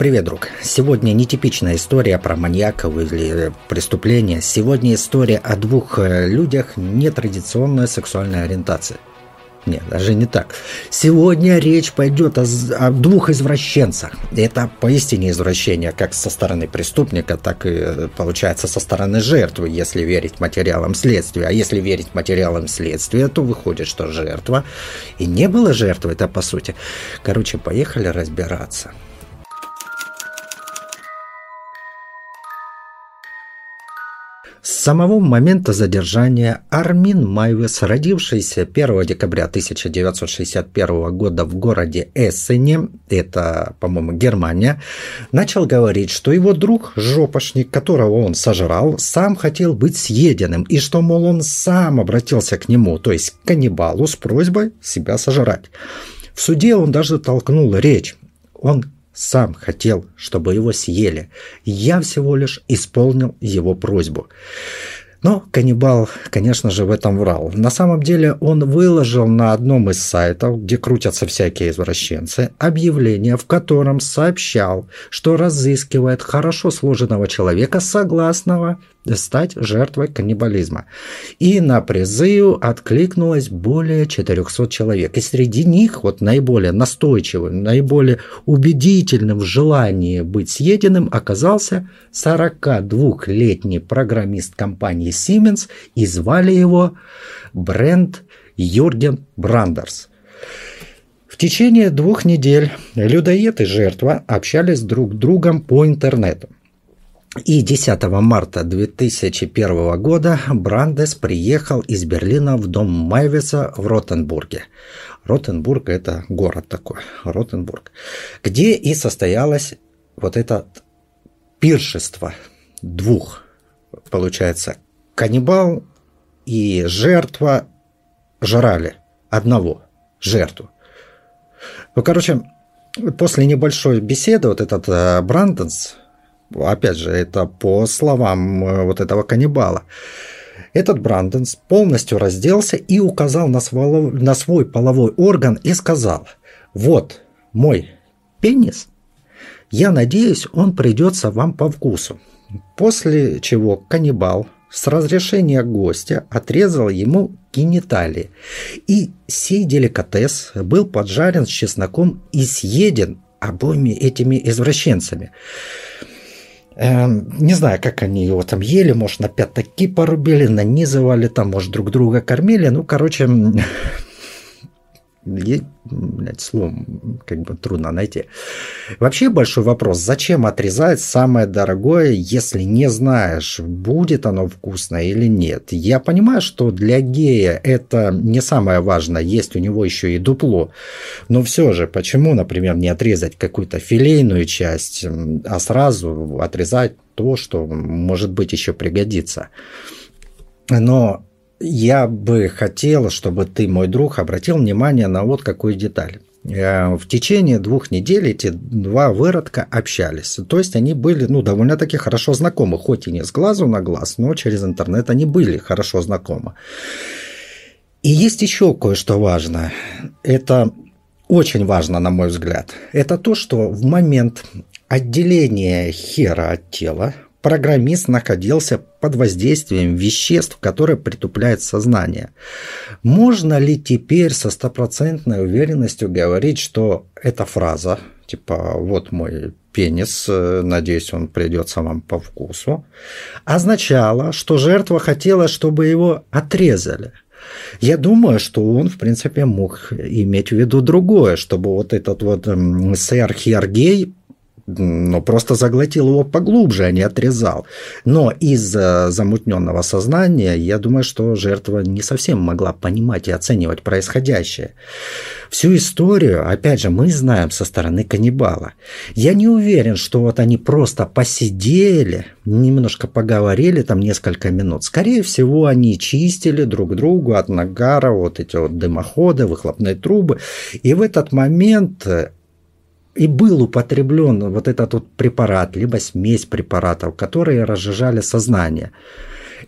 Привет, друг. Сегодня нетипичная история про маньяков или преступления. Сегодня история о двух э, людях нетрадиционной сексуальной ориентации. Нет, даже не так. Сегодня речь пойдет о, о двух извращенцах. Это поистине извращение как со стороны преступника, так и, э, получается, со стороны жертвы, если верить материалам следствия. А если верить материалам следствия, то выходит, что жертва и не было жертвы, это по сути. Короче, поехали разбираться. Самого момента задержания Армин Майвес, родившийся 1 декабря 1961 года в городе Эссене, это, по-моему, Германия, начал говорить, что его друг, жопошник, которого он сожрал, сам хотел быть съеденным, и что, мол, он сам обратился к нему, то есть к каннибалу, с просьбой себя сожрать. В суде он даже толкнул речь. Он сам хотел, чтобы его съели. Я всего лишь исполнил его просьбу. Но каннибал, конечно же, в этом врал. На самом деле он выложил на одном из сайтов, где крутятся всякие извращенцы, объявление, в котором сообщал, что разыскивает хорошо сложенного человека, согласного стать жертвой каннибализма. И на призыв откликнулось более 400 человек. И среди них вот наиболее настойчивым, наиболее убедительным в желании быть съеденным оказался 42-летний программист компании Siemens, и звали его Брент Юрген Брандерс. В течение двух недель людоед и жертва общались друг с другом по интернету. И 10 марта 2001 года Брандес приехал из Берлина в дом Майвеса в Ротенбурге. Ротенбург – это город такой, Ротенбург, где и состоялось вот это пиршество двух, получается, каннибал и жертва жрали одного жертву. Ну, короче, после небольшой беседы вот этот э, Бранденс – опять же, это по словам э, вот этого каннибала. Этот Бранденс полностью разделся и указал на свой, на свой половой орган и сказал, вот мой пенис, я надеюсь, он придется вам по вкусу. После чего каннибал с разрешения гостя отрезал ему гениталии. И сей деликатес был поджарен с чесноком и съеден обоими этими извращенцами. Эм, не знаю, как они его там ели, может, на пятаки порубили, нанизывали, там, может, друг друга кормили. Ну, короче, блядь, словом как бы трудно найти. Вообще большой вопрос, зачем отрезать самое дорогое, если не знаешь, будет оно вкусное или нет. Я понимаю, что для гея это не самое важное, есть у него еще и дупло. Но все же, почему, например, не отрезать какую-то филейную часть, а сразу отрезать то, что может быть еще пригодится. Но я бы хотел, чтобы ты, мой друг, обратил внимание на вот какую деталь. Э, в течение двух недель эти два выродка общались. То есть они были ну, довольно-таки хорошо знакомы, хоть и не с глазу на глаз, но через интернет они были хорошо знакомы. И есть еще кое-что важное. Это очень важно, на мой взгляд. Это то, что в момент отделения хера от тела программист находился под воздействием веществ, которые притупляют сознание. Можно ли теперь со стопроцентной уверенностью говорить, что эта фраза, типа «вот мой пенис, надеюсь, он придется вам по вкусу», означала, что жертва хотела, чтобы его отрезали? Я думаю, что он, в принципе, мог иметь в виду другое, чтобы вот этот вот сэр Хергей но просто заглотил его поглубже, а не отрезал. Но из-за замутненного сознания, я думаю, что жертва не совсем могла понимать и оценивать происходящее. Всю историю, опять же, мы знаем со стороны каннибала. Я не уверен, что вот они просто посидели, немножко поговорили там несколько минут. Скорее всего, они чистили друг другу от нагара вот эти вот дымоходы, выхлопные трубы. И в этот момент и был употреблен вот этот вот препарат, либо смесь препаратов, которые разжижали сознание.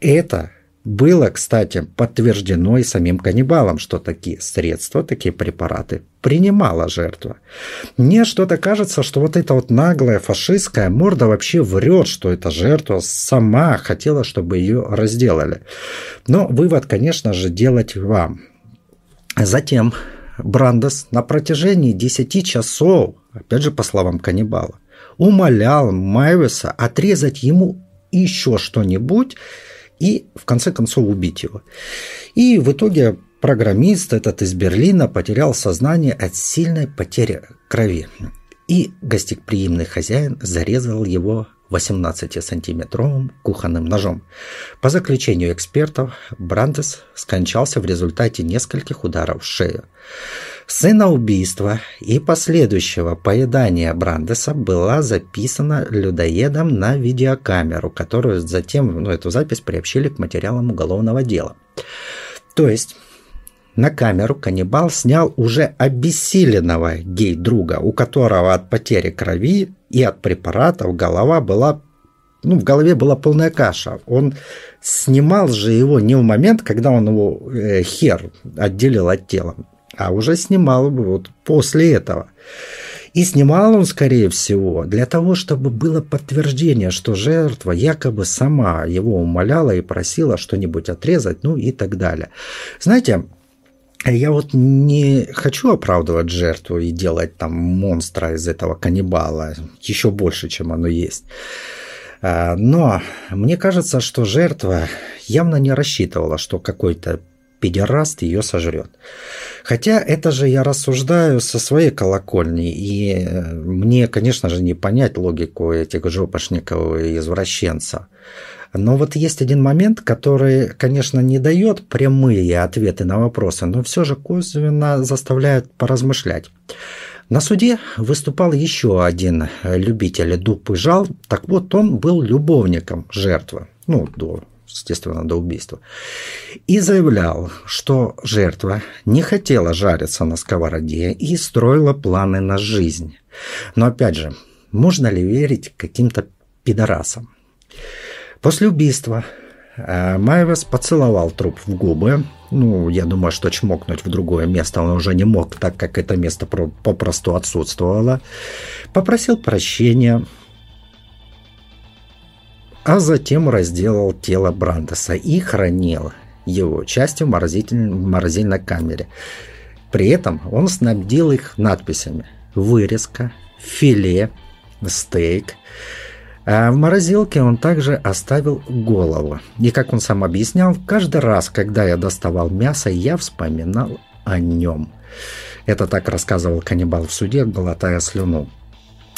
Это было, кстати, подтверждено и самим каннибалом, что такие средства, такие препараты принимала жертва. Мне что-то кажется, что вот эта вот наглая фашистская морда вообще врет, что эта жертва сама хотела, чтобы ее разделали. Но вывод, конечно же, делать вам. Затем Брандес на протяжении 10 часов, опять же по словам каннибала, умолял Майвеса отрезать ему еще что-нибудь и в конце концов убить его. И в итоге программист этот из Берлина потерял сознание от сильной потери крови. И гостеприимный хозяин зарезал его 18-сантиметровым кухонным ножом. По заключению экспертов, Брандес скончался в результате нескольких ударов в шею. Сцена убийства и последующего поедания Брандеса была записана людоедом на видеокамеру, которую затем, ну, эту запись приобщили к материалам уголовного дела. То есть на камеру каннибал снял уже обессиленного гей-друга, у которого от потери крови и от препаратов голова была ну, в голове была полная каша. Он снимал же его не в момент, когда он его э, хер отделил от тела, а уже снимал вот после этого. И снимал он, скорее всего, для того, чтобы было подтверждение, что жертва якобы сама его умоляла и просила что-нибудь отрезать, ну и так далее. Знаете, я вот не хочу оправдывать жертву и делать там монстра из этого каннибала еще больше, чем оно есть. А, но мне кажется, что жертва явно не рассчитывала, что какой-то педераст ее сожрет. Хотя это же я рассуждаю со своей колокольни, и э, мне, конечно же, не понять логику этих жопошников и извращенцев. Но вот есть один момент, который, конечно, не дает прямые ответы на вопросы, но все же косвенно заставляет поразмышлять. На суде выступал еще один любитель дуб и жал. Так вот, он был любовником жертвы. Ну, до, естественно, до убийства. И заявлял, что жертва не хотела жариться на сковороде и строила планы на жизнь. Но опять же, можно ли верить каким-то пидорасам? После убийства э, Майвес поцеловал труп в губы. Ну, я думаю, что чмокнуть в другое место он уже не мог, так как это место попросту отсутствовало. Попросил прощения, а затем разделал тело Брандеса и хранил его частью в, морозильной камере. При этом он снабдил их надписями «Вырезка», «Филе», «Стейк», в морозилке он также оставил голову. И, как он сам объяснял, каждый раз, когда я доставал мясо, я вспоминал о нем. Это так рассказывал каннибал в суде, глотая слюну.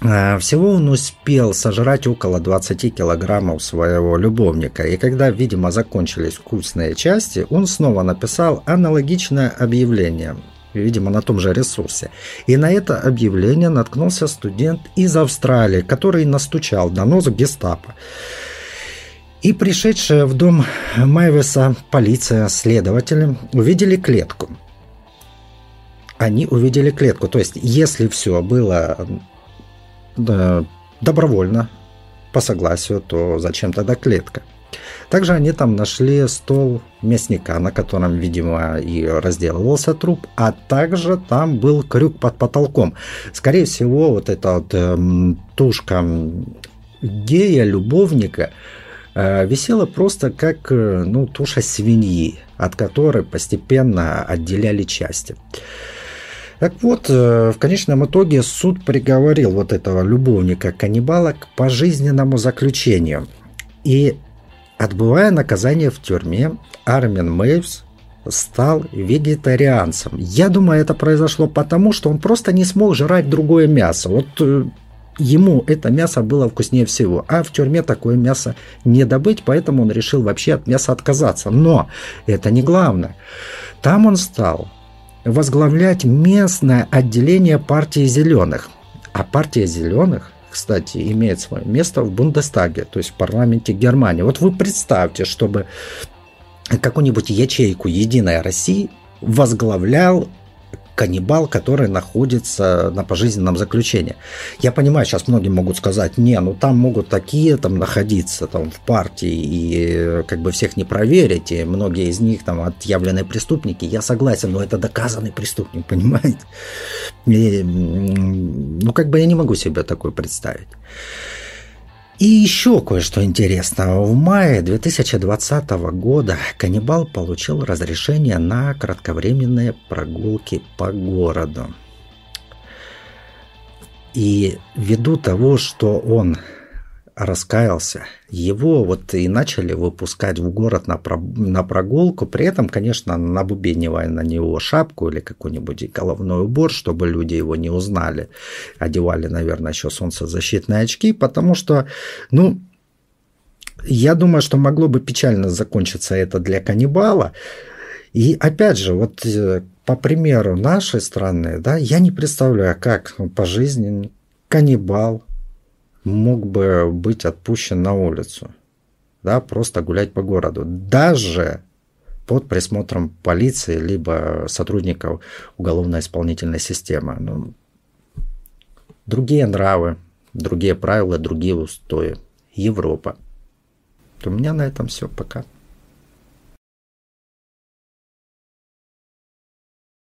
А, всего он успел сожрать около 20 килограммов своего любовника, и когда, видимо, закончились вкусные части, он снова написал аналогичное объявление – видимо, на том же ресурсе. И на это объявление наткнулся студент из Австралии, который настучал донос гестапо. И пришедшая в дом Майвеса полиция, следователи увидели клетку. Они увидели клетку. То есть, если все было да, добровольно, по согласию, то зачем тогда клетка? Также они там нашли стол мясника, на котором, видимо, и разделывался труп, а также там был крюк под потолком. Скорее всего, вот эта вот э, тушка гея, любовника, э, висела просто как э, ну, туша свиньи, от которой постепенно отделяли части. Так вот, э, в конечном итоге суд приговорил вот этого любовника-каннибала к пожизненному заключению. И Отбывая наказание в тюрьме, Армин Мейвс стал вегетарианцем. Я думаю, это произошло потому, что он просто не смог жрать другое мясо. Вот э, ему это мясо было вкуснее всего, а в тюрьме такое мясо не добыть, поэтому он решил вообще от мяса отказаться. Но это не главное. Там он стал возглавлять местное отделение партии зеленых. А партия зеленых кстати, имеет свое место в Бундестаге, то есть в парламенте Германии. Вот вы представьте, чтобы какую-нибудь ячейку «Единая Россия» возглавлял каннибал, который находится на пожизненном заключении. Я понимаю, сейчас многие могут сказать, не, ну там могут такие там находиться там в партии и как бы всех не проверить, и многие из них там отъявленные преступники. Я согласен, но это доказанный преступник, понимаете? И, ну как бы я не могу себе такое представить. И еще кое-что интересного. В мае 2020 года каннибал получил разрешение на кратковременные прогулки по городу. И ввиду того, что он раскаялся. Его вот и начали выпускать в город на, про, на прогулку, при этом, конечно, набубенивая на него шапку или какой-нибудь головной убор, чтобы люди его не узнали. Одевали, наверное, еще солнцезащитные очки, потому что, ну, я думаю, что могло бы печально закончиться это для каннибала. И опять же, вот э, по примеру нашей страны, да, я не представляю, как по жизни каннибал, мог бы быть отпущен на улицу, да, просто гулять по городу, даже под присмотром полиции либо сотрудников уголовно-исполнительной системы. Ну, другие нравы, другие правила, другие устои. Европа. У меня на этом все. Пока.